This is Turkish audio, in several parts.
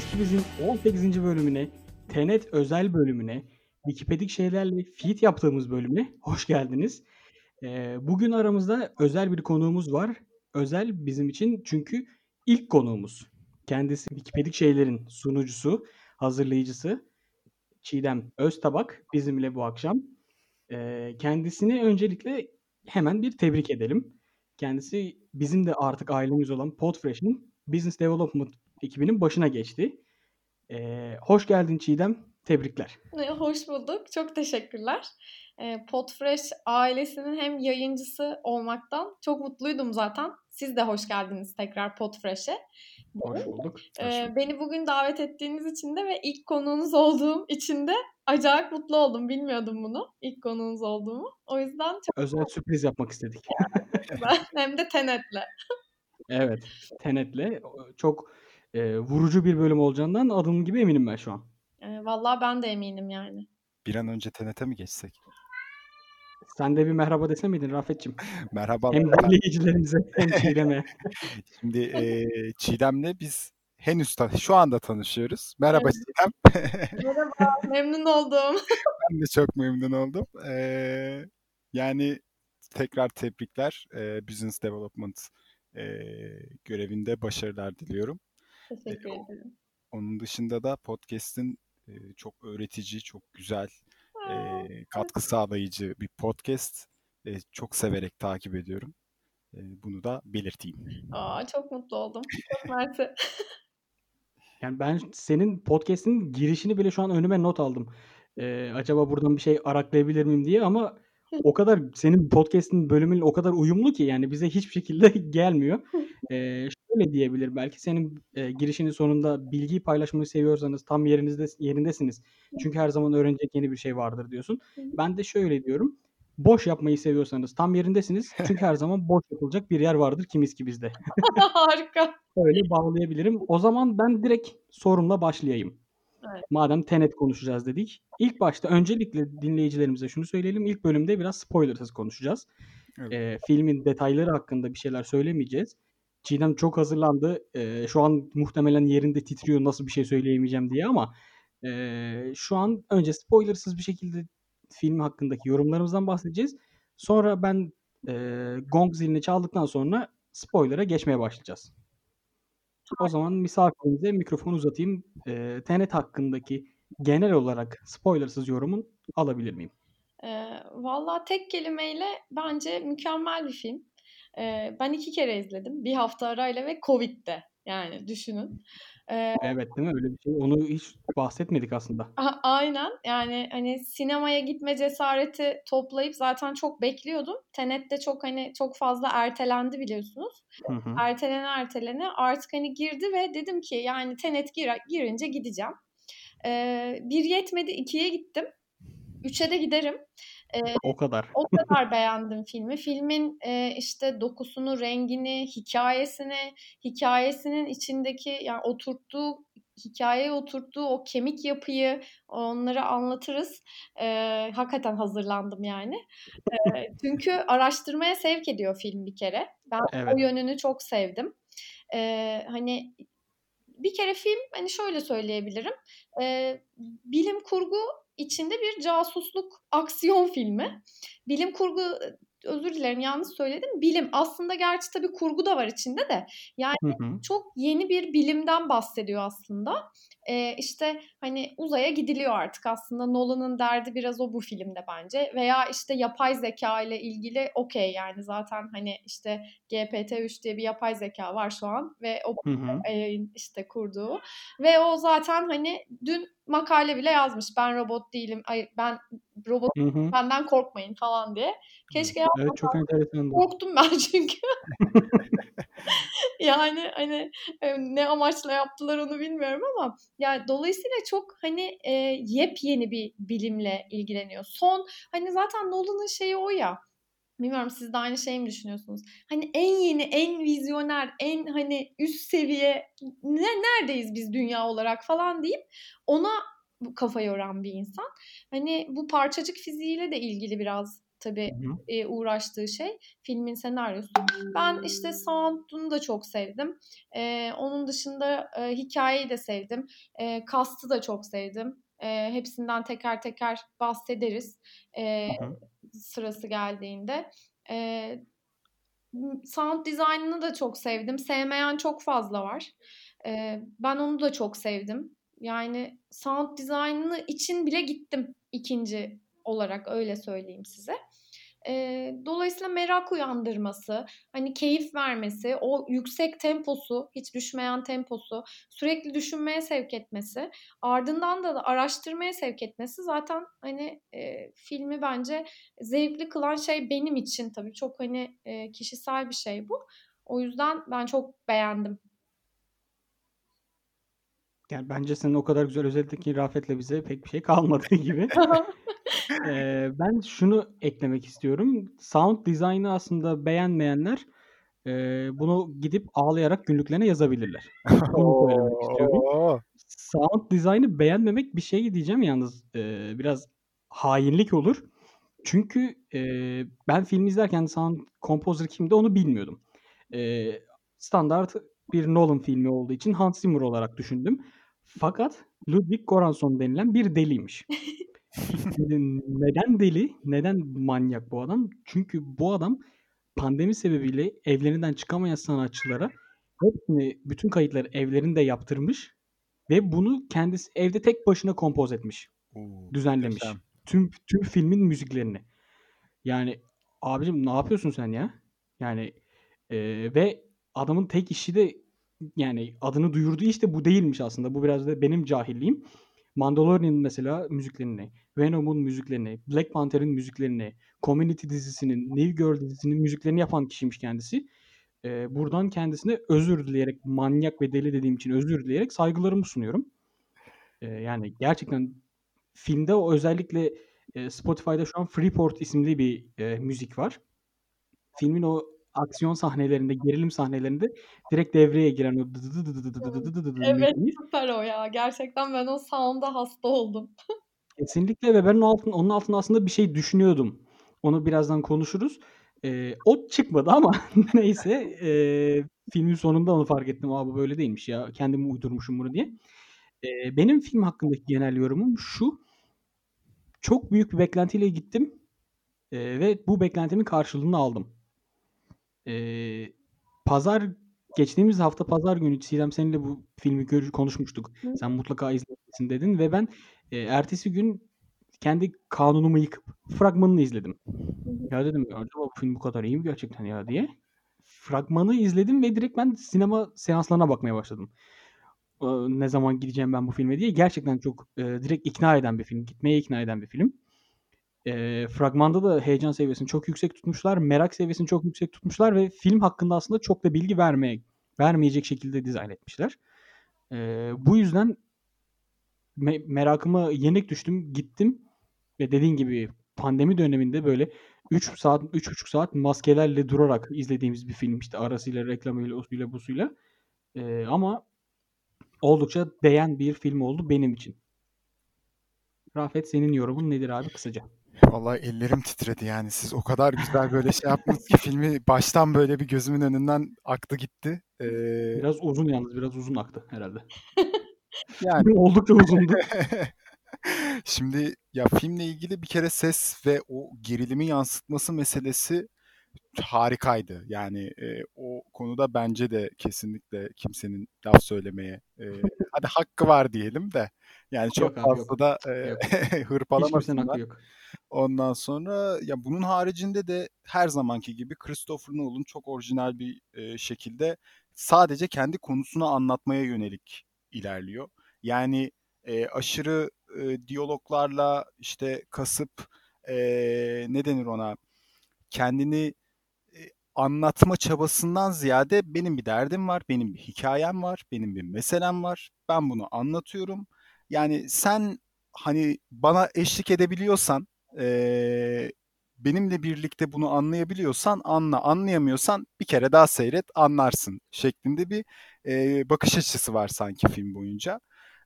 Bizim 18. bölümüne, Tenet özel bölümüne, Wikipedik şeylerle feat yaptığımız bölüme hoş geldiniz. Ee, bugün aramızda özel bir konuğumuz var. Özel bizim için çünkü ilk konuğumuz. Kendisi Wikipedik şeylerin sunucusu, hazırlayıcısı Çiğdem Öztabak bizimle bu akşam. Ee, kendisini öncelikle hemen bir tebrik edelim. Kendisi bizim de artık ailemiz olan Podfresh'in Business Development ekibinin başına geçti. Ee, hoş geldin Çiğdem. Tebrikler. Hoş bulduk. Çok teşekkürler. Podfresh ailesinin hem yayıncısı olmaktan çok mutluydum zaten. Siz de hoş geldiniz tekrar Podfresh'e. Hoş bulduk. Ee, beni bugün davet ettiğiniz için de ve ilk konuğunuz olduğum için de acayip mutlu oldum. Bilmiyordum bunu. İlk konuğunuz olduğumu. O yüzden çok Özel sürpriz yapmak istedik. hem de Tenet'le. evet. Tenet'le. Çok e, vurucu bir bölüm olacağından adım gibi eminim ben şu an. E, vallahi ben de eminim yani. Bir an önce Tenet'e mi geçsek? Sen de bir merhaba dese miydin Rafet'ciğim? Merhaba. Hem dinleyicilerimize hem Çiğdem'e. Şimdi e, Çiğdem'le biz henüz ta- şu anda tanışıyoruz. Merhaba Evet. Çiğdem. Merhaba, memnun oldum. ben de çok memnun oldum. E, yani tekrar tebrikler. E, Business Development e, görevinde başarılar diliyorum. Teşekkür E, ederim. Onun dışında da podcast'in e, çok öğretici, çok güzel, e, katkı sağlayıcı bir podcast. E, çok severek takip ediyorum. E, bunu da belirteyim. Aa, çok mutlu oldum. Çok mersi. Yani ben senin podcast'in girişini bile şu an önüme not aldım. Ee, acaba buradan bir şey araklayabilir miyim diye ama o kadar senin podcast'in bölümün o kadar uyumlu ki yani bize hiçbir şekilde gelmiyor. Ee, şöyle diyebilir belki senin e, girişinin sonunda bilgiyi paylaşmayı seviyorsanız tam yerinizde yerindesiniz. Çünkü her zaman öğrenecek yeni bir şey vardır diyorsun. Ben de şöyle diyorum. Boş yapmayı seviyorsanız tam yerindesiniz. Çünkü her zaman boş yapılacak bir yer vardır kimiz ki bizde. Harika. Öyle bağlayabilirim. O zaman ben direkt sorumla başlayayım. Evet. Madem Tenet konuşacağız dedik. İlk başta öncelikle dinleyicilerimize şunu söyleyelim. İlk bölümde biraz spoilersız konuşacağız. Evet. Ee, filmin detayları hakkında bir şeyler söylemeyeceğiz. Çiğdem çok hazırlandı. Ee, şu an muhtemelen yerinde titriyor nasıl bir şey söyleyemeyeceğim diye ama e, şu an önce spoilersız bir şekilde film hakkındaki yorumlarımızdan bahsedeceğiz. Sonra ben e, gong zilini çaldıktan sonra spoiler'a geçmeye başlayacağız. O zaman misafirimize mikrofonu uzatayım. E, Tenet hakkındaki genel olarak spoilersız yorumun alabilir miyim? Ee, Valla tek kelimeyle bence mükemmel bir film. Ee, ben iki kere izledim. Bir hafta arayla ve Covid'de. Yani düşünün. Ee, Evet değil mi? Öyle bir şey. Onu hiç bahsetmedik aslında. a- aynen yani hani sinemaya gitme cesareti toplayıp zaten çok bekliyordum. Tenet de çok hani çok fazla ertelendi biliyorsunuz. Hı hı. Ertelene ertelene artık hani girdi ve dedim ki yani Tenet gir, girince gideceğim. Ee, bir yetmedi ikiye gittim. Üçe de giderim. O kadar. O kadar beğendim filmi. Filmin e, işte dokusunu, rengini, hikayesini, hikayesinin içindeki yani oturttuğu hikayeye oturttuğu o kemik yapıyı onları anlatırız. E, hakikaten hazırlandım yani. E, çünkü araştırmaya sevk ediyor film bir kere. Ben Evet. o yönünü çok sevdim. E, hani bir kere film hani şöyle söyleyebilirim. E, bilim kurgu içinde bir casusluk aksiyon filmi. Bilim kurgu özür dilerim yanlış söyledim. Bilim aslında gerçi tabii kurgu da var içinde de. Yani Hı hı. çok yeni bir bilimden bahsediyor aslında. Ee, işte hani uzaya gidiliyor artık aslında. Nolan'ın derdi biraz o bu filmde bence. Veya işte yapay zeka ile ilgili okey yani zaten hani işte GPT-3 diye bir yapay zeka var şu an ve o Hı hı. e, işte kurduğu ve o zaten hani dün makale bile yazmış ben robot değilim ay ben robot Hı hı. benden korkmayın falan diye keşke Evet çok enteresan. korktum ben çünkü yani hani e, ne amaçla yaptılar onu bilmiyorum ama yani dolayısıyla çok hani e, yepyeni bir bilimle ilgileniyor son hani zaten Nolan'ın şeyi o ya Bilmiyorum siz de aynı şeyi mi düşünüyorsunuz? Hani en yeni, en vizyoner, en hani üst seviye ne, neredeyiz biz dünya olarak falan deyip ona kafa yoran bir insan. Hani bu parçacık fiziğiyle de ilgili biraz tabii e, uğraştığı şey filmin senaryosu. Ben işte sound'unu da çok sevdim. E, onun dışında e, hikayeyi de sevdim. E, cast'ı da çok sevdim. E, hepsinden teker teker bahsederiz e, sırası geldiğinde. E, sound dizaynını da çok sevdim. Sevmeyen çok fazla var. E, ben onu da çok sevdim. Yani sound dizaynını için bile gittim ikinci olarak öyle söyleyeyim size. E, dolayısıyla merak uyandırması, hani keyif vermesi, o yüksek temposu, hiç düşmeyen temposu, sürekli düşünmeye sevk etmesi, ardından da, da araştırmaya sevk etmesi zaten hani e, filmi bence zevkli kılan şey benim için tabii çok hani e, kişisel bir şey bu. O yüzden ben çok beğendim. Yani bence senin o kadar güzel özetledin ki Rafet'le bize pek bir şey kalmadı gibi. Eee, ben şunu eklemek istiyorum. Sound design'ı aslında beğenmeyenler, eee, bunu gidip ağlayarak günlüklerine yazabilirler. Onu söylemek istiyorum. Sound design'ı beğenmemek bir şey diyeceğim yalnız, eee, biraz hainlik olur. Çünkü, eee, ben film izlerken sound composer kimdi onu bilmiyordum. Eee, standart bir Nolan filmi olduğu için Hans Zimmer olarak düşündüm. Fakat Ludwig Göransson denilen bir deliymiş. neden deli? Neden manyak bu adam? Çünkü bu adam pandemi sebebiyle evlerinden çıkamayan sanatçılara hepsini, bütün kayıtları evlerinde yaptırmış ve bunu kendisi evde tek başına kompoz etmiş. Oo, düzenlemiş. muhteşem. Tüm tüm filmin müziklerini. Yani abicim ne yapıyorsun sen ya? Yani eee, ve adamın tek işi de yani adını duyurduğu işte bu değilmiş aslında. Bu biraz da benim cahilliğim. Mandalorian'ın mesela müziklerini, Venom'un müziklerini, Black Panther'in müziklerini, Community dizisinin, New Girl dizisinin müziklerini yapan kişiymiş kendisi. Ee, buradan kendisine özür dileyerek, manyak ve deli dediğim için özür dileyerek saygılarımı sunuyorum. Ee, yani gerçekten filmde o özellikle e, Spotify'da şu an Freeport isimli bir e, müzik var. Filmin o aksiyon sahnelerinde, gerilim sahnelerinde direkt devreye giren o Evet süper o ya. Gerçekten ben o sound'a hasta oldum. Kesinlikle ve ben onun altın, onun altında aslında bir şey düşünüyordum. Onu birazdan konuşuruz. E, o çıkmadı ama neyse e, filmin sonunda onu fark ettim. Aa bu böyle değilmiş ya kendim uydurmuşum bunu diye. E, benim film hakkındaki genel yorumum şu. Çok büyük bir beklentiyle gittim e, ve bu beklentimin karşılığını aldım. Ee, pazar geçtiğimiz hafta pazar günü Sinem seninle bu filmi gör, konuşmuştuk. Hı. Sen mutlaka izlemesin dedin ve ben e, ertesi gün kendi kanunumu yıkıp fragmanını izledim. Ya dedim acaba bu film bu kadar iyi mi gerçekten ya diye. Fragmanı izledim ve direkt ben sinema seanslarına bakmaya başladım. Ee, ne zaman gideceğim ben bu filme diye. Gerçekten çok e, direkt ikna eden bir film. Gitmeye ikna eden bir film. E, fragmanda da heyecan seviyesini çok yüksek tutmuşlar. Merak seviyesini çok yüksek tutmuşlar ve film hakkında aslında çok da bilgi vermeye vermeyecek şekilde dizayn etmişler. E, bu yüzden me- merakıma yenik düştüm. Gittim ve dediğin gibi pandemi döneminde böyle 3 saat, 3,5 saat maskelerle durarak izlediğimiz bir film. işte arasıyla, reklamıyla, osuyla, busuyla. E, ama oldukça değen bir film oldu benim için. Rafet senin yorumun nedir abi kısaca? Vallahi ellerim titredi yani. Siz o kadar güzel böyle şey yaptınız ki filmi baştan böyle bir gözümün önünden aktı gitti. Ee, Biraz uzun yalnız, biraz uzun aktı herhalde. yani Oldukça uzundu. Şimdi ya filmle ilgili bir kere ses ve o gerilimi yansıtması meselesi harikaydı. Yani e, o konuda bence de kesinlikle kimsenin laf söylemeye e, hadi hakkı var diyelim de yani çok Yok fazla yok. da e, hırpalamasınlar. Ondan sonra ya bunun haricinde de her zamanki gibi Christopher Nolan çok orijinal bir e, şekilde sadece kendi konusunu anlatmaya yönelik ilerliyor. Yani e, aşırı e, diyaloglarla işte kasıp e, ne denir ona kendini anlatma çabasından ziyade benim bir derdim var, benim bir hikayem var, benim bir meselem var. Ben bunu anlatıyorum. Yani sen hani bana eşlik edebiliyorsan, e, benimle birlikte bunu anlayabiliyorsan anla, anlayamıyorsan bir kere daha seyret, anlarsın şeklinde bir e, bakış açısı var sanki film boyunca.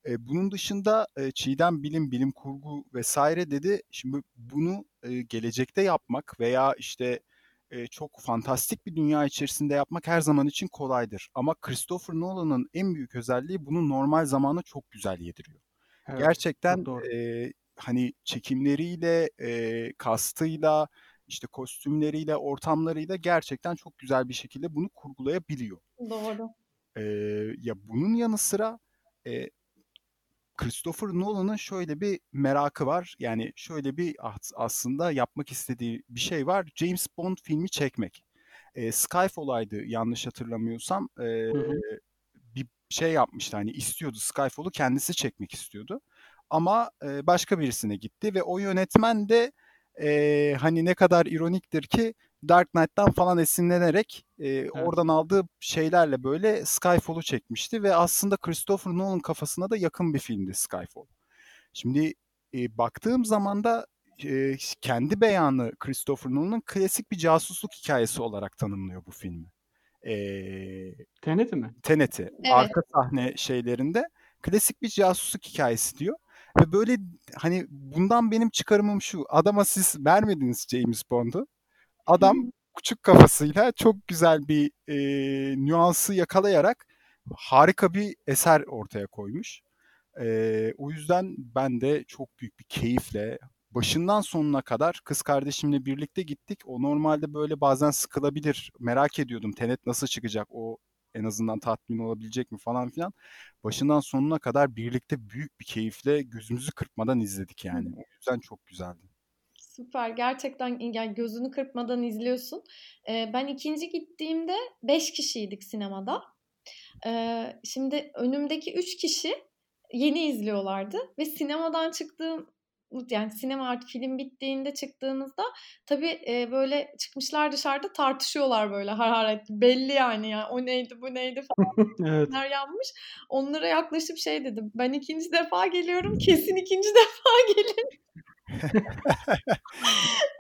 E, bunun dışında e, Çiğdem bilim, bilim kurgu vesaire dedi. Şimdi bunu e, gelecekte yapmak veya işte e, çok fantastik bir dünya içerisinde yapmak her zaman için kolaydır. Ama Christopher Nolan'ın en büyük özelliği bunu normal zamana çok güzel yediriyor. Evet, Gerçekten doğru. e, hani çekimleriyle, e, kastıyla, işte kostümleriyle, ortamlarıyla gerçekten çok güzel bir şekilde bunu kurgulayabiliyor. Doğru. E, ya bunun yanı sıra e, Christopher Nolan'ın şöyle bir merakı var. Yani şöyle bir aslında yapmak istediği bir şey var. James Bond filmi çekmek. E, Skyfall'aydı yanlış hatırlamıyorsam. E, hı hı. Bir şey yapmıştı hani istiyordu Skyfall'u kendisi çekmek istiyordu. Ama e, başka birisine gitti ve o yönetmen de e, hani ne kadar ironiktir ki Dark Knight'tan falan esinlenerek e, evet. oradan aldığı şeylerle böyle Skyfall'u çekmişti ve aslında Christopher Nolan kafasına da yakın bir filmdi Skyfall. Şimdi e, baktığım zaman da e, kendi beyanı Christopher Nolan'ın klasik bir casusluk hikayesi olarak tanımlıyor bu filmi. E, Tenet'i mi? Tenet'i. Evet. Arka sahne şeylerinde klasik bir casusluk hikayesi diyor. Ve böyle hani bundan benim çıkarımım şu. Adama siz vermediniz James Bond'u. Adam küçük kafasıyla çok güzel bir e, nüansı yakalayarak harika bir eser ortaya koymuş. E, o yüzden ben de çok büyük bir keyifle başından sonuna kadar kız kardeşimle birlikte gittik. O normalde böyle bazen sıkılabilir. Merak ediyordum Tenet nasıl çıkacak o en azından tatmin olabilecek mi falan filan. Başından sonuna kadar birlikte büyük bir keyifle gözümüzü kırpmadan izledik yani. O yüzden çok güzeldi. Süper. Gerçekten yani gözünü kırpmadan izliyorsun. Ee, ben ikinci gittiğimde beş kişiydik sinemada. Ee, şimdi önümdeki üç kişi yeni izliyorlardı ve sinemadan çıktığım yani sinema artık film bittiğinde çıktığımızda tabii e, böyle çıkmışlar dışarıda tartışıyorlar böyle hararetli. Belli yani ya o neydi bu neydi falan. evet. yanmış. Onlara yaklaşıp şey dedim. Ben ikinci defa geliyorum. Kesin ikinci defa gelin.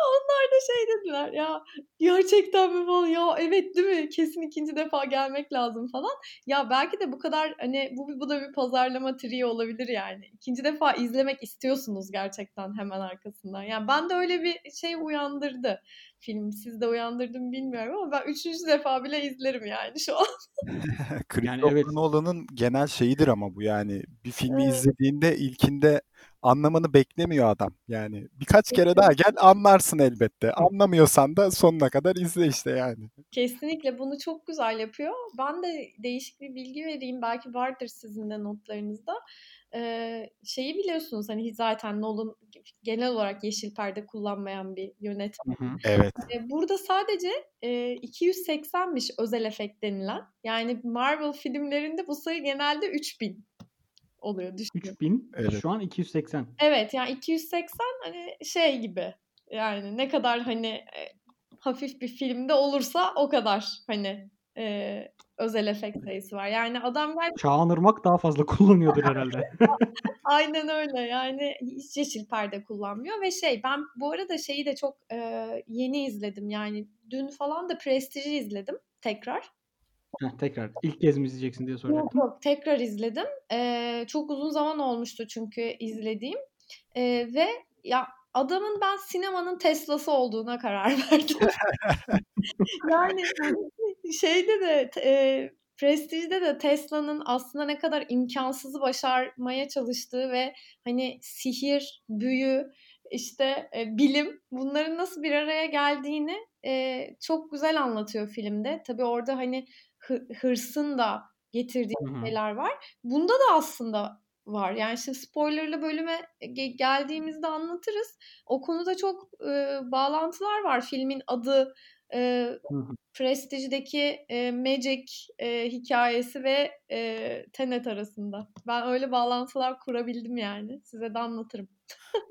Onlar da şey dediler ya gerçekten mi falan ya evet değil mi kesin ikinci defa gelmek lazım falan. Ya belki de bu kadar hani bu, bu da bir pazarlama triği olabilir yani. İkinci defa izlemek istiyorsunuz gerçekten hemen arkasından. Yani ben de öyle bir şey uyandırdı film. Siz de uyandırdım bilmiyorum ama ben üçüncü defa bile izlerim yani şu an. yani evet. Nolan'ın genel şeyidir ama bu yani bir filmi evet. izlediğinde ilkinde anlamanı beklemiyor adam. Yani birkaç kere daha gel anlarsın elbette. Anlamıyorsan da sonuna kadar izle işte yani. Kesinlikle bunu çok güzel yapıyor. Ben de değişik bir bilgi vereyim. Belki vardır sizin de notlarınızda. Ee, şeyi biliyorsunuz hani zaten Nolan genel olarak yeşil perde kullanmayan bir yönetmen. Evet. Ee, burada sadece e, 280'miş özel efekt denilen. Yani Marvel filmlerinde bu sayı genelde 3000 oluyor düşünün. 3000 evet. şu an 280. Evet yani 280 hani şey gibi yani ne kadar hani e, hafif bir filmde olursa o kadar hani e, özel efekt sayısı var. Yani adam belki... Çağınırmak daha fazla kullanıyordur herhalde. Aynen öyle yani hiç yeşil perde kullanmıyor ve şey ben bu arada şeyi de çok e, yeni izledim yani dün falan da Prestige'i izledim tekrar. Heh, tekrar. İlk kez mi izleyeceksin diye soracaktım. Yok yok tekrar izledim. Ee, çok uzun zaman olmuştu çünkü izlediğim. Ee, ve ya adamın ben sinemanın Tesla'sı olduğuna karar verdim. yani şeyde de e, Prestige'de de Tesla'nın aslında ne kadar imkansızı başarmaya çalıştığı ve hani sihir, büyü, işte e, bilim bunların nasıl bir araya geldiğini e, çok güzel anlatıyor filmde. Tabii orada hani hırsın da getirdiği Hı-hı. şeyler var. Bunda da aslında var. Yani şimdi spoilerlı bölüme geldiğimizde anlatırız. O konuda çok e, bağlantılar var. Filmin adı, e, Prestige'deki e, Magic e, hikayesi ve e, Tenet arasında. Ben öyle bağlantılar kurabildim yani. Size de anlatırım.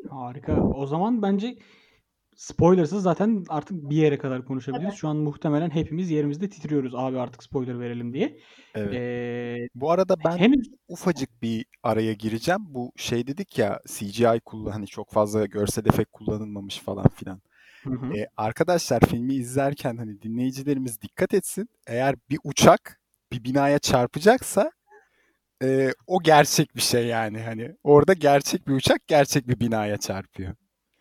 Harika. O zaman bence Spoilersız zaten artık bir yere kadar konuşabiliriz. Evet. Şu an muhtemelen hepimiz yerimizde titriyoruz abi artık spoiler verelim diye. Evet. Ee, Bu arada ben henüz... ufacık bir araya gireceğim. Bu şey dedik ya CGI kullan hani çok fazla görsel efekt kullanılmamış falan filan. Hı hı. Ee, arkadaşlar filmi izlerken hani dinleyicilerimiz dikkat etsin. Eğer bir uçak bir binaya çarpacaksa e, o gerçek bir şey yani hani orada gerçek bir uçak gerçek bir binaya çarpıyor.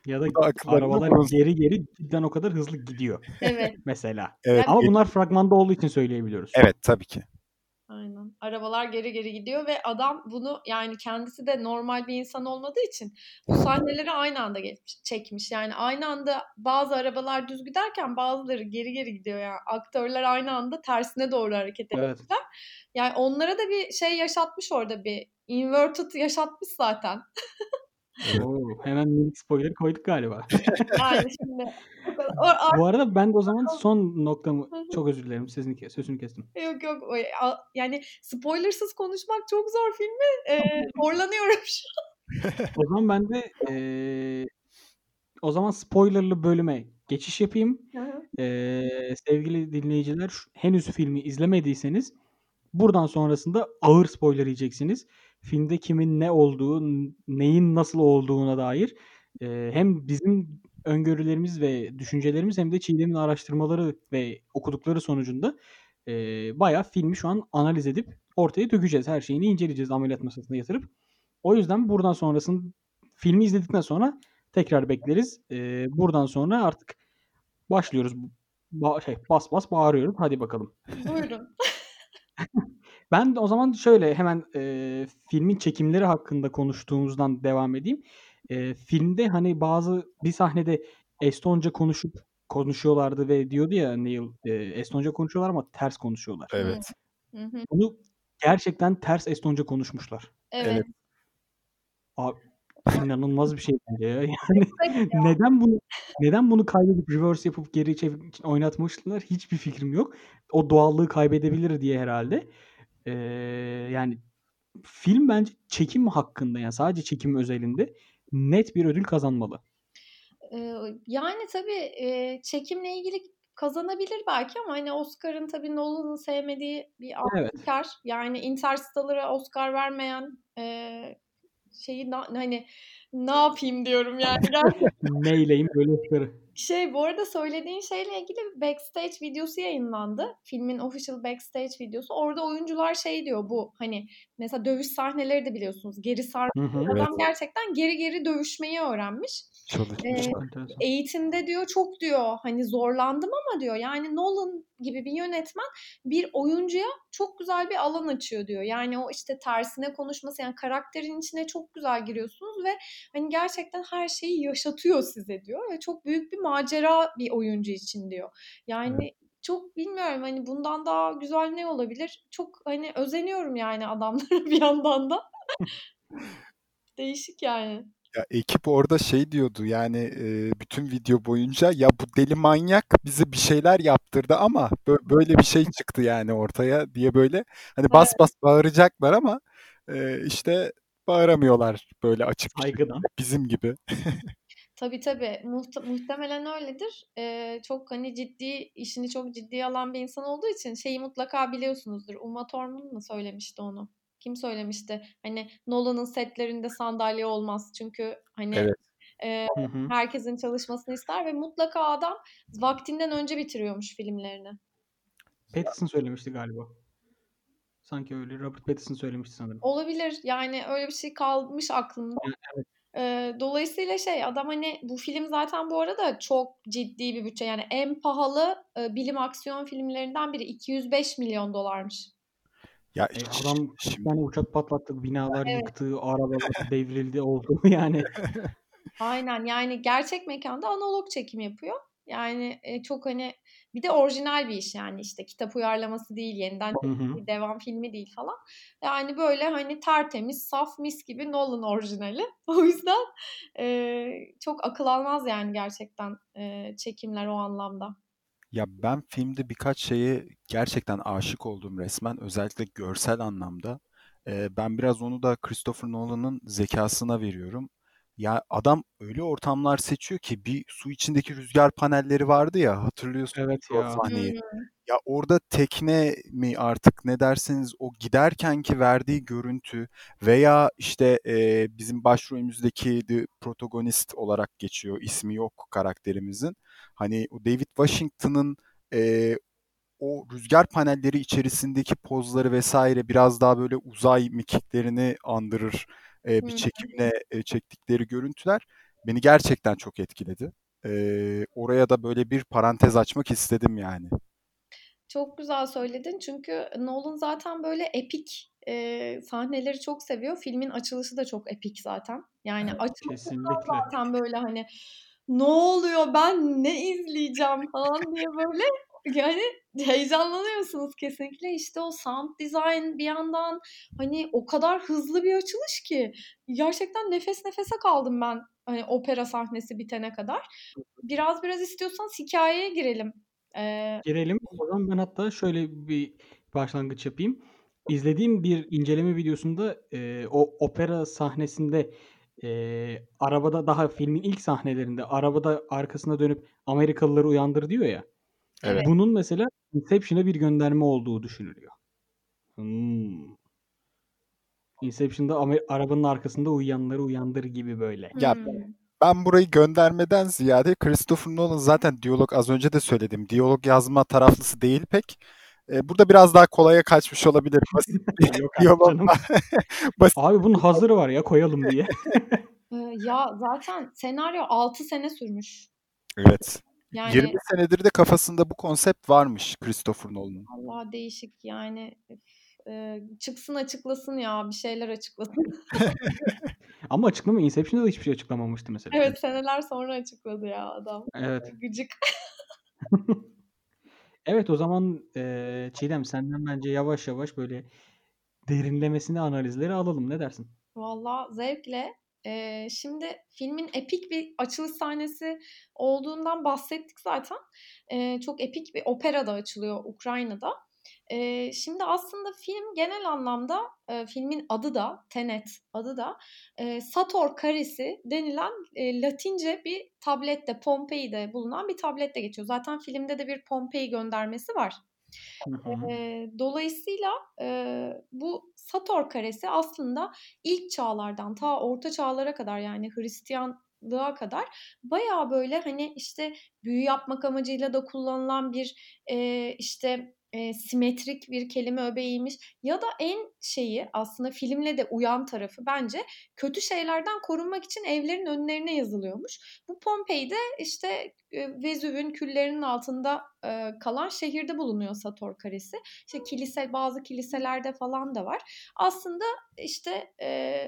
Ya da arabalar bulunsun. geri geri cidden o kadar hızlı gidiyor Evet. mesela. Evet. Ama bunlar fragmanda olduğu için söyleyebiliyoruz. Evet tabii ki. Aynen. Arabalar geri geri gidiyor ve adam bunu yani kendisi de normal bir insan olmadığı için bu sahneleri aynı anda geçmiş, çekmiş. Yani aynı anda bazı arabalar düz giderken bazıları geri geri gidiyor yani. Aktörler aynı anda tersine doğru hareket Evet. etmişler. Yani onlara da bir şey yaşatmış orada bir inverted yaşatmış zaten. Oo, hemen minik spoiler koyduk galiba. Yani şimdi o kadar- o- Bu arada ben de o zaman son noktamı çok özür dilerim sizin ke- sözünü kestim. Yok yok yani spoilersız konuşmak çok zor filmi. Ee, zorlanıyorum şu O zaman ben de eee, o zaman spoilerlı bölüme geçiş yapayım. an. Eee, sevgili dinleyiciler henüz filmi izlemediyseniz buradan sonrasında ağır spoiler yiyeceksiniz. Filmde kimin ne olduğu, neyin nasıl olduğuna dair eee, hem bizim öngörülerimiz ve düşüncelerimiz hem de Çiğdem'in araştırmaları ve okudukları sonucunda eee bayağı filmi şu an analiz edip ortaya dökeceğiz. Her şeyini inceleyeceğiz ameliyat masasına yatırıp. O yüzden buradan sonrasını filmi izledikten sonra tekrar bekleriz. Eee, buradan sonra artık başlıyoruz. Ba- şey, bas bas bağırıyoruz. Hadi bakalım. Buyurun. Ben de o zaman şöyle hemen eee, filmin çekimleri hakkında konuştuğumuzdan devam edeyim. Eee, filmde hani bazı bir sahnede Estonca konuşup konuşuyorlardı ve diyordu ya Neil eee, Estonca konuşuyorlar ama ters konuşuyorlar. Evet. Hı hı. Bunu gerçekten ters Estonca konuşmuşlar. Evet. Abi inanılmaz bir şey bence ya. Yani neden bunu neden bunu kaydedip reverse yapıp geri çevirip oynatmışlar hiçbir fikrim yok. O doğallığı kaybedebilir diye herhalde. Eee, yani film bence çekim hakkında yani sadece çekim özelinde net bir ödül kazanmalı. Ee, yani tabii e, çekimle ilgili kazanabilir belki ama hani Oscar'ın tabii Nolan'ın sevmediği bir Evet. Oscar. Yani Interstellar'a Oscar vermeyen e, şeyi na- hani ne yapayım diyorum yani. Neyleyim böyle Oscar'ı. Şey bu arada söylediğin şeyle ilgili backstage videosu yayınlandı. Filmin official backstage videosu. Orada oyuncular şey diyor bu hani mesela dövüş sahneleri de biliyorsunuz geri sar Hı hı. Evet. adam gerçekten geri geri dövüşmeyi öğrenmiş. Çalışmış. Ee, eğitimde diyor çok diyor hani zorlandım ama diyor yani Nolan gibi bir yönetmen bir oyuncuya çok güzel bir alan açıyor diyor. Yani o işte tersine konuşması yani karakterin içine çok güzel giriyorsunuz ve hani gerçekten her şeyi yaşatıyor size diyor ve çok büyük bir macera bir oyuncu için diyor. Yani çok bilmiyorum hani bundan daha güzel ne olabilir? Çok hani özeniyorum yani adamlara bir yandan da. Değişik yani. Ya ekip orada şey diyordu yani e, bütün video boyunca ya bu deli manyak bize bir şeyler yaptırdı ama bö- böyle bir şey çıktı yani ortaya diye böyle hani bas bas bağıracaklar ama e, işte bağıramıyorlar böyle açık Saygıdan. bizim gibi. Tabii tabii. Muhte- muhtemelen öyledir. Ee, çok hani ciddi, işini çok ciddiye alan bir insan olduğu için şeyi mutlaka biliyorsunuzdur. Uma Thurman mı söylemişti onu? Kim söylemişti? Hani Nolan'ın setlerinde sandalye olmaz. Çünkü hani Evet. e, Hı hı. herkesin çalışmasını ister ve mutlaka adam vaktinden önce bitiriyormuş filmlerini. Pattinson söylemişti galiba. Sanki öyle. Robert Pattinson söylemişti sanırım. Olabilir. Yani öyle bir şey kalmış aklımda. Evet. Ee, dolayısıyla şey adam hani bu film zaten bu arada çok ciddi bir bütçe. Yani en pahalı e, bilim aksiyon filmlerinden biri 205 milyon dolarmış. Ya E, adam şimdi tane uçak patlattı, binalar Evet. yıktı, arabalar devrildi oldu yani. Aynen yani gerçek mekanda analog çekim yapıyor. Yani e, çok hani bir de orijinal bir iş yani işte kitap uyarlaması değil, yeniden Hı hı. bir devam filmi değil falan. Yani böyle hani tertemiz, saf mis gibi Nolan orijinali. O yüzden e, çok akıl almaz yani gerçekten e, çekimler o anlamda. Ya ben filmde birkaç şeye gerçekten aşık oldum resmen. Özellikle görsel anlamda. Ee, ben biraz onu da Christopher Nolan'ın zekasına veriyorum. Ya adam öyle ortamlar seçiyor ki bir su içindeki rüzgar panelleri vardı ya hatırlıyorsunuz Evet o ya. sahneyi. Ya orada tekne mi artık ne derseniz o giderkenki verdiği görüntü veya işte e, bizim başrolümüzdeki The Protagonist olarak geçiyor. ismi yok karakterimizin. Hani o David Washington'ın e, o rüzgar panelleri içerisindeki pozları vesaire biraz daha böyle uzay mekiklerini andırır e, bir çekimle e, çektikleri görüntüler beni gerçekten çok etkiledi. E, oraya da böyle bir parantez açmak istedim yani. Çok güzel söyledin çünkü Nolan zaten böyle epik e, sahneleri çok seviyor. Filmin açılışı da çok epik zaten. Yani evet, açılışı zaten böyle hani ne oluyor ben ne izleyeceğim falan diye böyle yani heyecanlanıyorsunuz kesinlikle. İşte o sound design bir yandan hani o kadar hızlı bir açılış ki gerçekten nefes nefese kaldım ben hani opera sahnesi bitene kadar. Biraz biraz istiyorsan hikayeye girelim. Ee, girelim. O zaman ben hatta şöyle bir başlangıç yapayım. İzlediğim bir inceleme videosunda e, o opera sahnesinde e, arabada daha filmin ilk sahnelerinde arabada arkasına dönüp Amerikalıları uyandır diyor ya. Evet. Bunun mesela Inception'a bir gönderme olduğu düşünülüyor. Hmm. Inception'da arabanın arkasında uyuyanları uyandır gibi böyle. Ya hmm. ben burayı göndermeden ziyade Christopher Nolan zaten diyalog az önce de söyledim. Diyalog yazma taraflısı değil pek. Ee, burada biraz daha kolaya kaçmış olabilir. Basit bir diyalog. Basit. Abi bunun hazırı var ya koyalım diye. ya zaten senaryo 6 sene sürmüş. Evet. Yani 20 senedir de kafasında bu konsept varmış Christopher Nolan'ın. Allah değişik yani. E, çıksın açıklasın ya bir şeyler açıklasın. Ama açıklama Inception'da da hiçbir şey açıklamamıştı mesela. Evet seneler sonra açıkladı ya adam. Evet. Gıcık. evet o zaman e, Çiğdem senden bence yavaş yavaş böyle derinlemesine analizleri alalım. Ne dersin? Valla zevkle. Ee, şimdi filmin epik bir açılış sahnesi olduğundan bahsettik zaten. Ee, çok epik bir opera da açılıyor Ukrayna'da. Ee, şimdi aslında film genel anlamda e, filmin adı da Tenet adı da e, Sator karesi denilen e, Latince bir tablette Pompei'de bulunan bir tablette geçiyor. Zaten filmde de bir Pompei göndermesi var. E, dolayısıyla e, bu Sator karesi aslında ilk çağlardan ta orta çağlara kadar yani Hristiyanlığa kadar baya böyle hani işte büyü yapmak amacıyla da kullanılan bir e, işte e, simetrik bir kelime öbeğiymiş ya da en şeyi aslında filmle de uyan tarafı bence kötü şeylerden korunmak için evlerin önlerine yazılıyormuş. Bu Pompei'de işte e, Vezüv'ün küllerinin altında e, kalan şehirde bulunuyor Sator Karesi. İşte kilise bazı kiliselerde falan da var. Aslında işte e,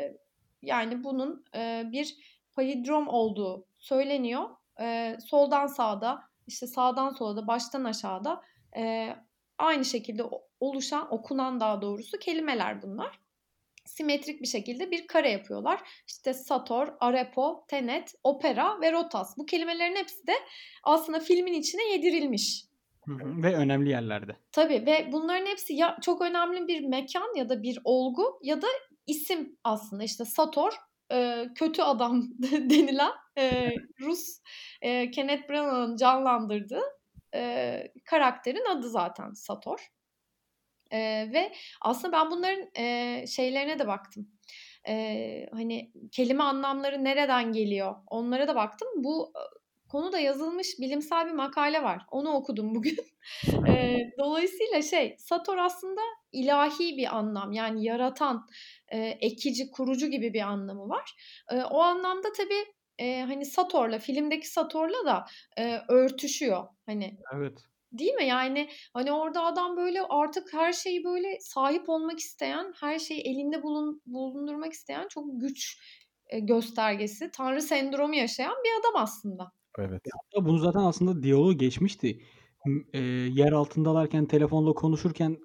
yani bunun e, bir payidrom olduğu söyleniyor. E, soldan sağda işte sağdan sola da baştan aşağıda e, aynı şekilde oluşan, okunan daha doğrusu kelimeler bunlar. Simetrik bir şekilde bir kare yapıyorlar. İşte Sator, Arepo, Tenet, Opera ve Rotas. Bu kelimelerin hepsi de aslında filmin içine yedirilmiş. ve önemli yerlerde. Tabii ve bunların hepsi ya çok önemli bir mekan ya da bir olgu ya da isim aslında. İşte Sator e, kötü adam denilen e, Rus e, Kenneth Branagh'ın canlandırdığı e, karakterin adı zaten Sator. E, ve aslında ben bunların e, şeylerine de baktım. E, hani kelime anlamları nereden geliyor onlara da baktım. Bu konuda yazılmış bilimsel bir makale var. Onu okudum bugün. e, dolayısıyla şey Sator aslında ilahi bir anlam yani yaratan, e, ekici, kurucu gibi bir anlamı var. E, o anlamda tabii e, hani Sator'la filmdeki Sator'la da e, örtüşüyor. Hani Evet. Değil mi? Yani hani orada adam böyle artık her şeyi böyle sahip olmak isteyen, her şeyi elinde bulun, bulundurmak isteyen çok güç e, göstergesi, tanrı sendromu yaşayan bir adam aslında. Evet. Ya, bunu zaten aslında diyaloğu geçmişti. E, yer altındalarken telefonla konuşurken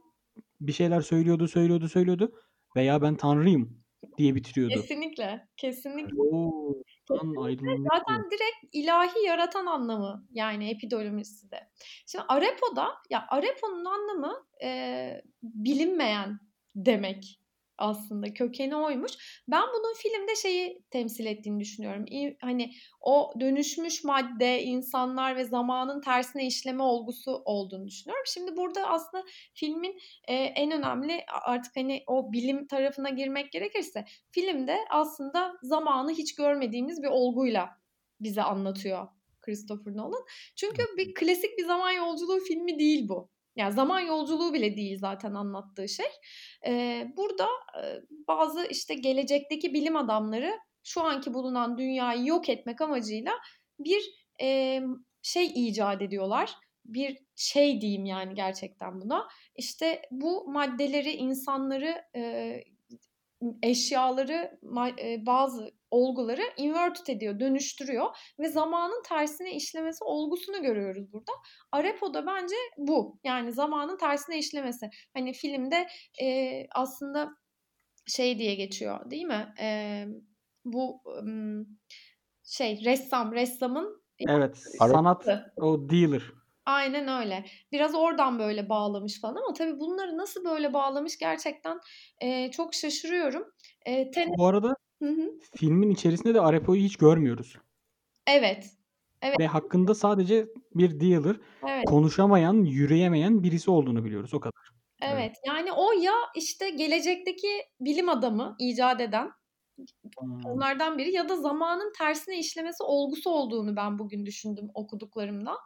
bir şeyler söylüyordu, söylüyordu, söylüyordu veya ben tanrıyım diye bitiriyordu. Kesinlikle. Kesinlikle. Oo, zaten direkt ilahi yaratan anlamı yani epidolümisi de. Şimdi Arepo'da ya Arepo'nun anlamı e, bilinmeyen demek aslında kökeni oymuş. Ben bunun filmde şeyi temsil ettiğini düşünüyorum. Hani o dönüşmüş madde, insanlar ve zamanın tersine işleme olgusu olduğunu düşünüyorum. Şimdi burada aslında filmin e, en önemli artık hani o bilim tarafına girmek gerekirse filmde aslında zamanı hiç görmediğimiz bir olguyla bize anlatıyor Christopher Nolan. Çünkü bir klasik bir zaman yolculuğu filmi değil bu. Yani zaman yolculuğu bile değil zaten anlattığı şey. E, burada e, bazı işte gelecekteki bilim adamları şu anki bulunan dünyayı yok etmek amacıyla bir e, şey icat ediyorlar. Bir şey diyeyim yani gerçekten buna. İşte bu maddeleri, insanları, e, eşyaları, e, bazı olguları inverted ediyor, dönüştürüyor ve zamanın tersine işlemesi olgusunu görüyoruz burada. Arepo da bence bu. Yani zamanın tersine işlemesi. Hani filmde e, aslında şey diye geçiyor değil mi? E, bu şey ressam, ressamın Evet, sanat o dealer. Aynen öyle. Biraz oradan böyle bağlamış falan ama tabii bunları nasıl böyle bağlamış gerçekten e, çok şaşırıyorum. E, ten... Bu arada hı hı. filmin içerisinde de Arepo'yu hiç görmüyoruz. Evet. Evet. Ve hakkında sadece bir dealer, evet. konuşamayan, yürüyemeyen birisi olduğunu biliyoruz o kadar. Evet. evet. Yani o ya işte gelecekteki bilim adamı icat eden Hmm. Onlardan biri ya da zamanın tersine işlemesi olgusu olduğunu ben bugün düşündüm okuduklarımdan.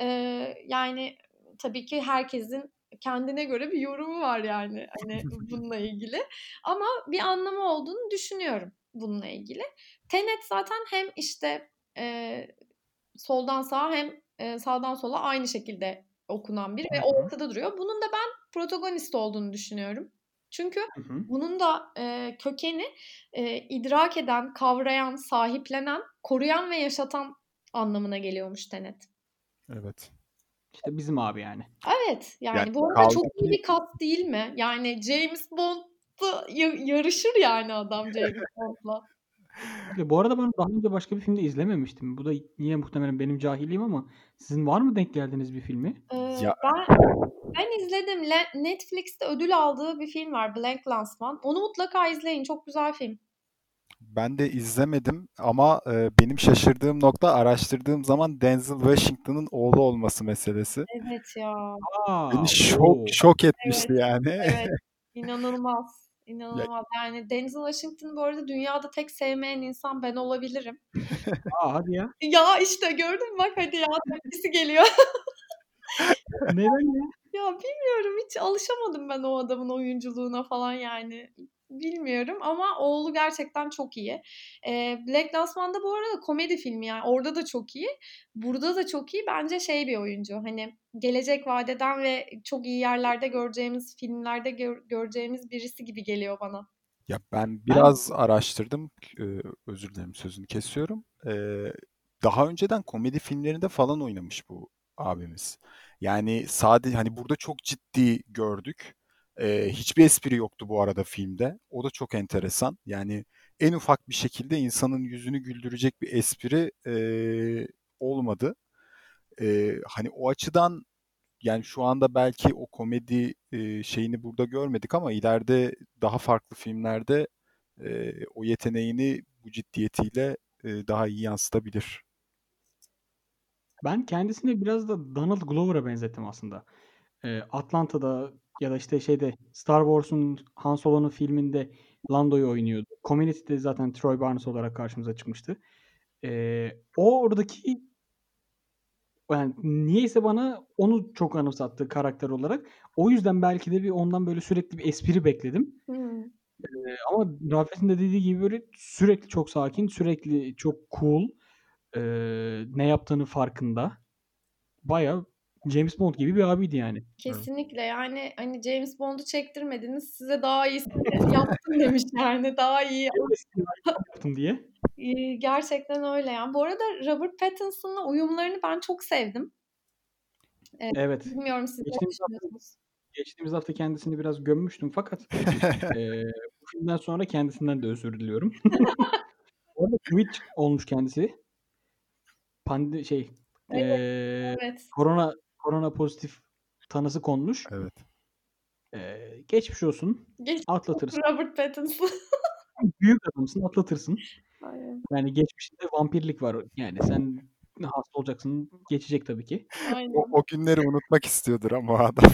Ee, yani tabii ki herkesin kendine göre bir yorumu var yani hani bununla ilgili. Ama bir anlamı olduğunu düşünüyorum bununla ilgili. Tenet zaten hem işte e, soldan sağa hem e, sağdan sola aynı şekilde okunan biri ve ortada duruyor. Bunun da ben protagonist olduğunu düşünüyorum. Çünkü hı hı. bunun da e, kökeni e, idrak eden, kavrayan, sahiplenen, koruyan ve yaşatan anlamına geliyormuş Tenet. Evet. İşte bizim abi yani. Evet. Yani, yani bu arada çok iyi bir kat değil mi? Yani James Bond'da yarışır yani adam James Bond'la. Bu arada ben daha önce başka bir filmde izlememiştim. Bu da niye muhtemelen benim cahilliğim ama sizin var mı denk geldiğiniz bir filmi? Ee, ya. Ben ben izledim. Netflix'te ödül aldığı bir film var. Blank Lansman. Onu mutlaka izleyin. Çok güzel film. Ben de izlemedim ama e, benim şaşırdığım nokta araştırdığım zaman Denzel Washington'ın oğlu olması meselesi. Evet ya. Aa, Beni şok şok etmişti evet, yani. Evet. İnanılmaz. İnanılmaz. Yani Denzel Washington bu arada dünyada tek sevmeyen insan ben olabilirim. Aa hadi ya. Ya işte gördün mü bak hadi ya tepkisi geliyor. Neden ya? Ya bilmiyorum hiç alışamadım ben o adamın oyunculuğuna falan yani. Bilmiyorum ama oğlu gerçekten çok iyi. Ee, Black Lansman'da bu arada komedi filmi yani orada da çok iyi. Burada da çok iyi. Bence şey bir oyuncu. Hani gelecek vadeden ve çok iyi yerlerde göreceğimiz filmlerde gör- göreceğimiz birisi gibi geliyor bana. Ya ben biraz ben... araştırdım. Ee, özür dilerim sözünü kesiyorum. Ee, daha önceden komedi filmlerinde falan oynamış bu abimiz. Yani sadece hani burada çok ciddi gördük. Ee, hiçbir espri yoktu bu arada filmde. O da çok enteresan. Yani en ufak bir şekilde insanın yüzünü güldürecek bir espri e, olmadı. E, hani o açıdan yani şu anda belki o komedi e, şeyini burada görmedik ama ileride daha farklı filmlerde e, o yeteneğini bu ciddiyetiyle e, daha iyi yansıtabilir. Ben kendisini biraz da Donald Glover'a benzettim aslında. Eee, Atlanta'da ya da, işte, şeyde Star Wars'un Han Solo'nun filminde Lando'yu oynuyordu. Community'de zaten Troy Barnes olarak karşımıza çıkmıştı. Eee, o oradaki yani, niyeyse bana onu çok anımsattı karakter olarak. O yüzden belki de bir ondan böyle sürekli bir espri bekledim. Hımm. Eee, ama Rafet'in de dediği gibi böyle sürekli çok sakin, sürekli çok cool Eee, ne yaptığının farkında. Bayağı James Bond gibi bir abiydi yani. Kesinlikle yani hani James Bond'u çektirmediniz size daha iyisini yaptım demiş yani daha iyi yaptım diye. gerçekten öyle yani. Bu arada Robert Pattinson'la uyumlarını ben çok sevdim. Ee, evet. Bilmiyorum siz ne düşünüyorsunuz? Geçtiğimiz hafta kendisini biraz gömmüştüm fakat e, bu filmden sonra kendisinden de özür diliyorum. Orada tweet olmuş kendisi pandi şey Evet, eee, evet. korona korona pozitif tanısı konmuş. Evet. Eee, geçmiş olsun. Geçmiş Atlatırsın. Robert Pattinson. Büyük adamsın, atlatırsın. Aynen. Yani geçmişinde vampirlik var. Yani sen hasta olacaksın, geçecek tabii ki. Aynen. O, o günleri unutmak istiyordur ama adam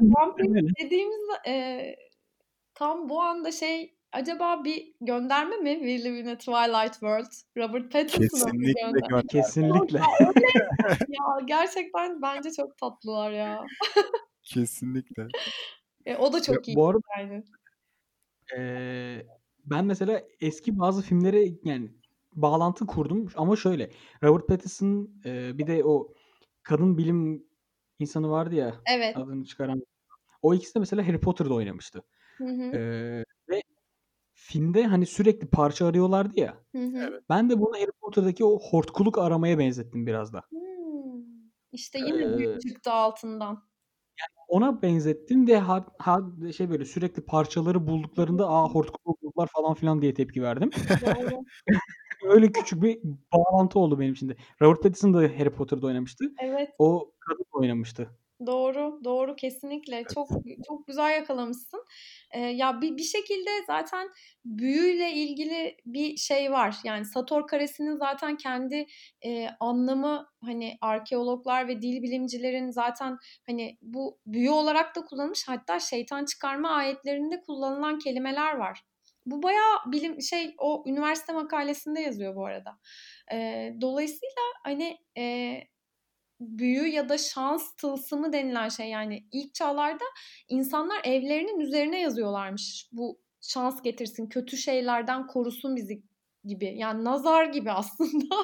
vampir dediğimiz eee, tam bu anda şey acaba bir gönderme mi We Live in a Twilight World? Robert Pattinson'a bir gönderme? Kesinlikle. ya gerçekten bence çok tatlılar ya. Kesinlikle. E, o da Ya, çok iyi bu arada yani. eee, ben mesela eski bazı filmlere yani bağlantı kurdum ama şöyle Robert Pattinson'ın eee, bir de o kadın bilim insanı vardı ya Evet. adını çıkaran. O ikisi de mesela Harry Potter'da oynamıştı. Hı hı. Eee, ve filmde hani sürekli parça arıyorlardı ya. Hı hı. Evet. Ben de bunu Harry Potter'daki o hortkuluk aramaya benzettim biraz da. Hımm. İşte yine büyü Eee çıktı altından. ona benzettim ve ha ha şey böyle sürekli parçaları bulduklarında "A, hortkuluğu buldular." falan filan diye tepki verdim. Öyle küçük bir bağlantı oldu benim için de. Robert Pattinson da Harry Potter'da oynamıştı. Evet. O kadın oynamıştı. Doğru, doğru kesinlikle. Evet. Çok çok güzel yakalamışsın. Eee, ya bir bir şekilde zaten büyüyle ilgili bir şey var. Yani Sator karesinin zaten kendi eee, anlamı hani arkeologlar ve dil bilimcilerin zaten hani bu büyü olarak da kullanılmış. Hatta şeytan çıkarma ayetlerinde kullanılan kelimeler var. Bu bayağı bilim şey o üniversite makalesinde yazıyor bu arada. Eee, dolayısıyla hani eee, büyü ya da şans tılsımı denilen şey yani ilk çağlarda insanlar evlerinin üzerine yazıyorlarmış. Bu şans getirsin, kötü şeylerden korusun bizi gibi. Yani nazar gibi aslında.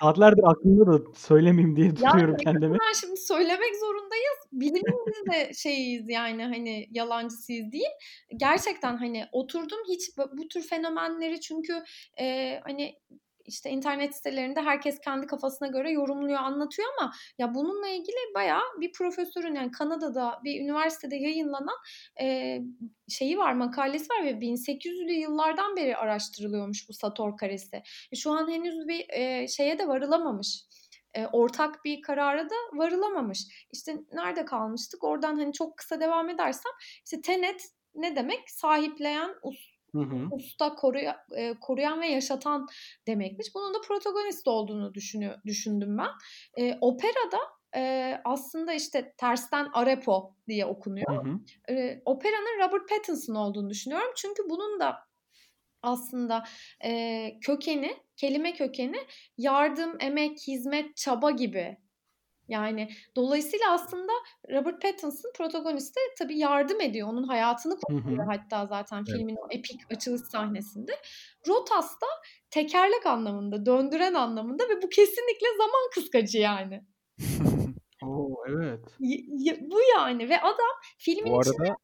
Saatlerdir aklımda da söylemeyeyim diye tutuyorum kendimi. ben şimdi söylemek zorundayız. Bilimin biz de şeyiz yani hani yalancısıyız diyeyim. Gerçekten hani oturdum hiç bu tür fenomenleri çünkü eee, hani işte internet sitelerinde herkes kendi kafasına göre yorumluyor, anlatıyor ama ya bununla ilgili bayağı bir profesörün yani Kanada'da bir üniversitede yayınlanan eee, şeyi var, makalesi var ve 1800'lü yıllardan beri araştırılıyormuş bu Sator karesi. E, Şu an henüz bir eee, şeye de varılamamış. E, ortak bir karara da varılamamış. İşte nerede kalmıştık? Oradan hani çok kısa devam edersem işte tenet ne demek? Sahipleyen, us- Hı hı. usta, koruya, e, koruyan ve yaşatan demekmiş. Bunun da protagonist olduğunu düşünüyor, düşündüm ben. E, operada e, aslında işte tersten Arepo diye okunuyor. Hı hı. E, operanın Robert Pattinson olduğunu düşünüyorum. Çünkü bunun da aslında e, kökeni, kelime kökeni yardım, emek, hizmet, çaba gibi. Yani dolayısıyla aslında Robert Pattinson protagoniste tabii yardım ediyor. Onun hayatını kurtarıyor hatta zaten Evet. filmin o epik açılış sahnesinde. Rotas da tekerlek anlamında, döndüren anlamında ve bu kesinlikle zaman kıskacı yani. O! Evet. Y- y- bu yani ve adam filmin Bu içinde arada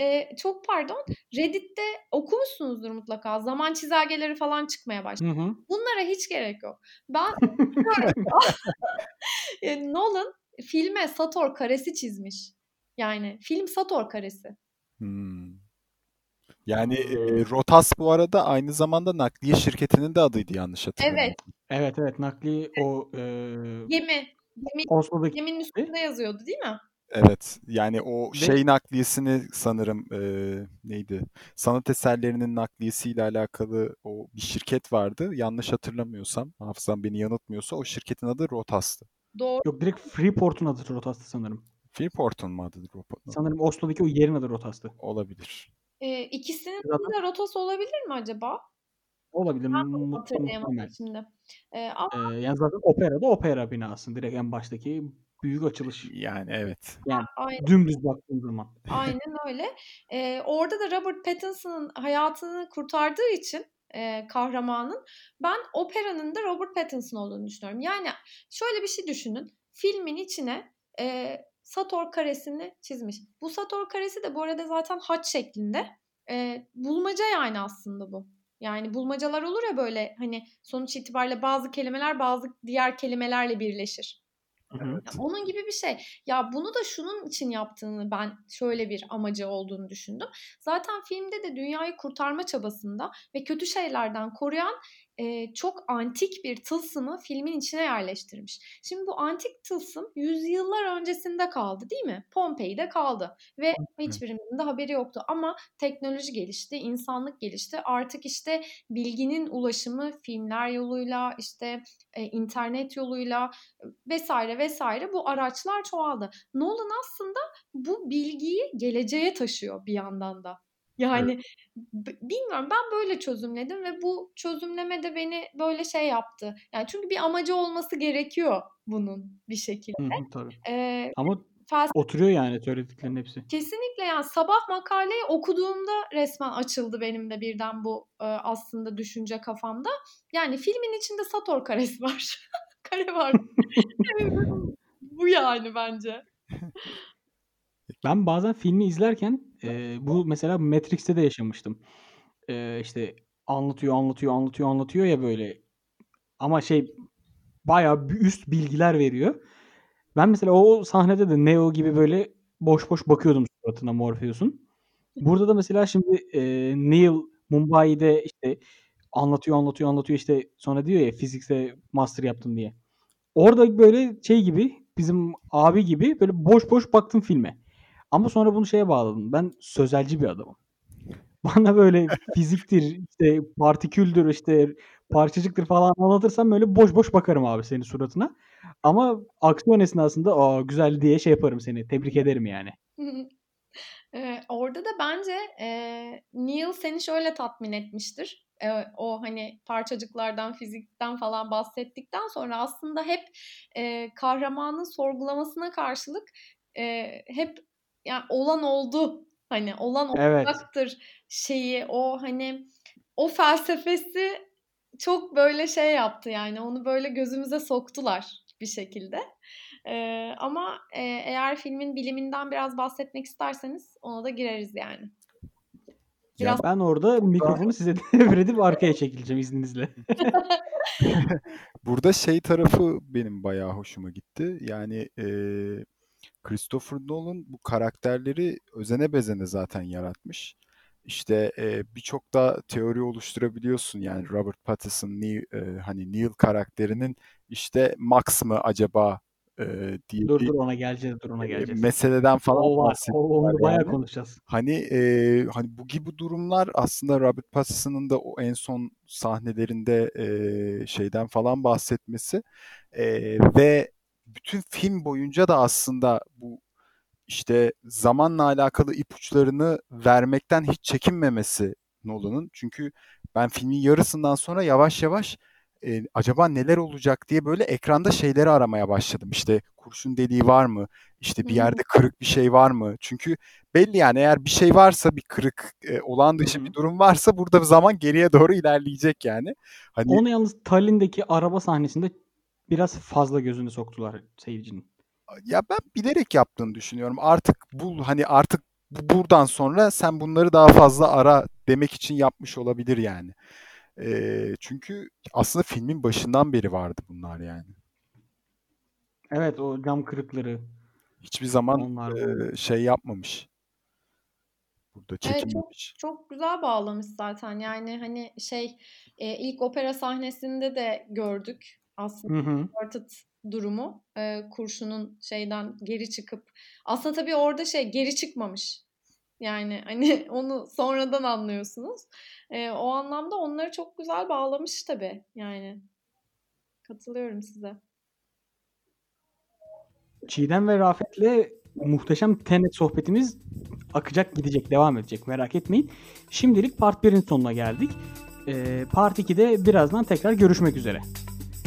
e, çok pardon Reddit'te okumuşsunuzdur mutlaka. Zaman çizelgeleri falan çıkmaya başladı. Hı hı. Bunlara hiç gerek yok. Ben e, Nolan filme Sator karesi çizmiş. Yani film Sator karesi. Hımm. Yani, Hımm. Rotas bu arada aynı zamanda nakliye şirketinin de adıydı yanlış Evet. hatırlamıyorsam. Evet, evet. Nakli o, eee Gemi. Gemi Oslo'daki geminin üstünde yazıyordu değil mi? Evet. Yani o ve şey nakliyesini sanırım, eee, neydi? Sanat eserlerinin nakliyesiyle alakalı o bir şirket vardı. Yanlış hatırlamıyorsam, hafızam beni yanıltmıyorsa o şirketin adı Rotas'tı. Doğru. Yok direkt Freeport'un adı Rotas'tı sanırım. Freeport'un mu adı Ropa Sanırım Oslo'daki o yerin adı Rotas'tı. Olabilir. E, ikisinin Zaten de rotası olabilir mi acaba? olabilir. Ben hatırlayamadım şimdi. E, ama Eee, yani zaten opera da opera binası. Direkt en baştaki büyük açılış. Yani evet. Yani aynen. dümdüz baktığın zaman. Aynen öyle. Eee, orada da Robert Pattinson'ın hayatını kurtardığı için eee, kahramanın ben operanın da Robert Pattinson olduğunu düşünüyorum. Yani şöyle bir şey düşünün. Filmin içine eee, Sator karesini çizmiş. Bu Sator karesi de bu arada zaten haç şeklinde. Eee, bulmaca yani aslında bu. Yani bulmacalar olur ya böyle hani sonuç itibariyle bazı kelimeler bazı diğer kelimelerle birleşir. Hı onun gibi bir şey. Ya bunu da şunun için yaptığını ben şöyle bir amacı olduğunu düşündüm. Zaten filmde de dünyayı kurtarma çabasında ve kötü şeylerden koruyan e, çok antik bir tılsımı filmin içine yerleştirmiş. Şimdi bu antik tılsım yüzyıllar öncesinde kaldı değil mi? Pompei'de kaldı ve hiçbirimizin de haberi yoktu. Ama teknoloji gelişti, insanlık gelişti. Artık işte bilginin ulaşımı filmler yoluyla, işte e, internet yoluyla vesaire vesaire bu araçlar çoğaldı. Nolan aslında bu bilgiyi geleceğe taşıyor bir yandan da. Yani b- bilmiyorum ben böyle çözümledim ve bu çözümleme de beni böyle şey yaptı. Yani çünkü bir amacı olması gerekiyor bunun bir şekilde. Hı hı, tabii. Ee, Ama felsefe Oturuyor yani söylediklerinin hepsi. Kesinlikle yani sabah makaleyi okuduğumda resmen açıldı benim de birden bu e, aslında düşünce kafamda. Yani filmin içinde Sator karesi var. Kare var. Bu yani bence. Ben bazen filmi izlerken e, bu mesela Matrix'te de yaşamıştım. E, işte anlatıyor, anlatıyor, anlatıyor, anlatıyor ya böyle. Ama şey bayağı üst bilgiler veriyor. Ben mesela o sahnede de Neo gibi böyle boş boş bakıyordum suratına Morpheus'un. Burada da mesela şimdi e, Neil Mumbai'de işte anlatıyor, anlatıyor, anlatıyor işte sonra diyor ya fizikse master yaptım diye. Orada böyle şey gibi bizim abi gibi böyle boş boş baktım filme. Ama sonra bunu şeye bağladım. Ben sözelci bir adamım. Bana böyle fiziktir, işte partiküldür, işte parçacıktır falan anlatırsan böyle boş boş bakarım abi senin suratına. Ama aksiyon esnasında aa güzel diye şey yaparım seni. Tebrik ederim yani. Ee, orada da bence e, Neil seni şöyle tatmin etmiştir. E, o hani parçacıklardan, fizikten falan bahsettikten sonra aslında hep e, kahramanın sorgulamasına karşılık e, hep yani olan oldu. Hani olan Evet. olacaktır şeyi o hani o felsefesi çok böyle şey yaptı yani onu böyle gözümüze soktular bir şekilde. Ee, ama e, eğer filmin biliminden biraz bahsetmek isterseniz ona da gireriz yani. Ya Biraz Ben orada mikrofonu size devredip arkaya çekileceğim izninizle. Burada şey tarafı benim bayağı hoşuma gitti. Yani eee Christopher Nolan bu karakterleri özene bezene zaten yaratmış. İşte eee, birçok da teori oluşturabiliyorsun. Yani Robert Pattinson, Neil, eee, hani Neil karakterinin işte Max mı acaba eee, diye Dur dur ona geleceğiz, dur ona geleceğiz. meseleden falan O var, o, onu bayağı yani. konuşacağız. Hani eee, hani bu gibi durumlar aslında Robert Pattinson'ın da o en son sahnelerinde eee, şeyden falan bahsetmesi eee, ve bütün film boyunca da aslında bu işte zamanla alakalı ipuçlarını vermekten hiç çekinmemesi Nolan'ın. Çünkü ben filmin yarısından sonra yavaş yavaş e, acaba neler olacak diye böyle ekranda şeyleri aramaya başladım. İşte kurşun deliği var mı? İşte bir yerde kırık bir şey var mı? Çünkü belli yani eğer bir şey varsa bir kırık, e, olağan Hı dışı bir durum varsa burada zaman geriye doğru ilerleyecek yani. Hani Onu yalnız Tallinn'deki araba sahnesinde biraz fazla gözüne soktular seyircinin. ya ben bilerek yaptığını düşünüyorum. Artık bu hani artık bu- buradan sonra sen bunları daha fazla ara demek için yapmış olabilir yani. Ee, çünkü aslında filmin başından beri vardı bunlar yani. Evet o cam kırıkları Hiçbir zaman onlar e, şey yapmamış. Burada Evet çok çok güzel bağlamış zaten. Yani hani şey e, ilk opera sahnesinde de gördük aslında Hı durumu. E, kurşunun şeyden geri çıkıp aslında tabii orada şey geri çıkmamış. Yani hani onu sonradan anlıyorsunuz. E, o anlamda onları çok güzel bağlamış tabii. Yani katılıyorum size. Çiğdem ve Rafet'le muhteşem Tenet sohbetimiz akacak gidecek devam edecek merak etmeyin. Şimdilik part 1'in sonuna geldik. Ee, part 2'de birazdan tekrar görüşmek üzere.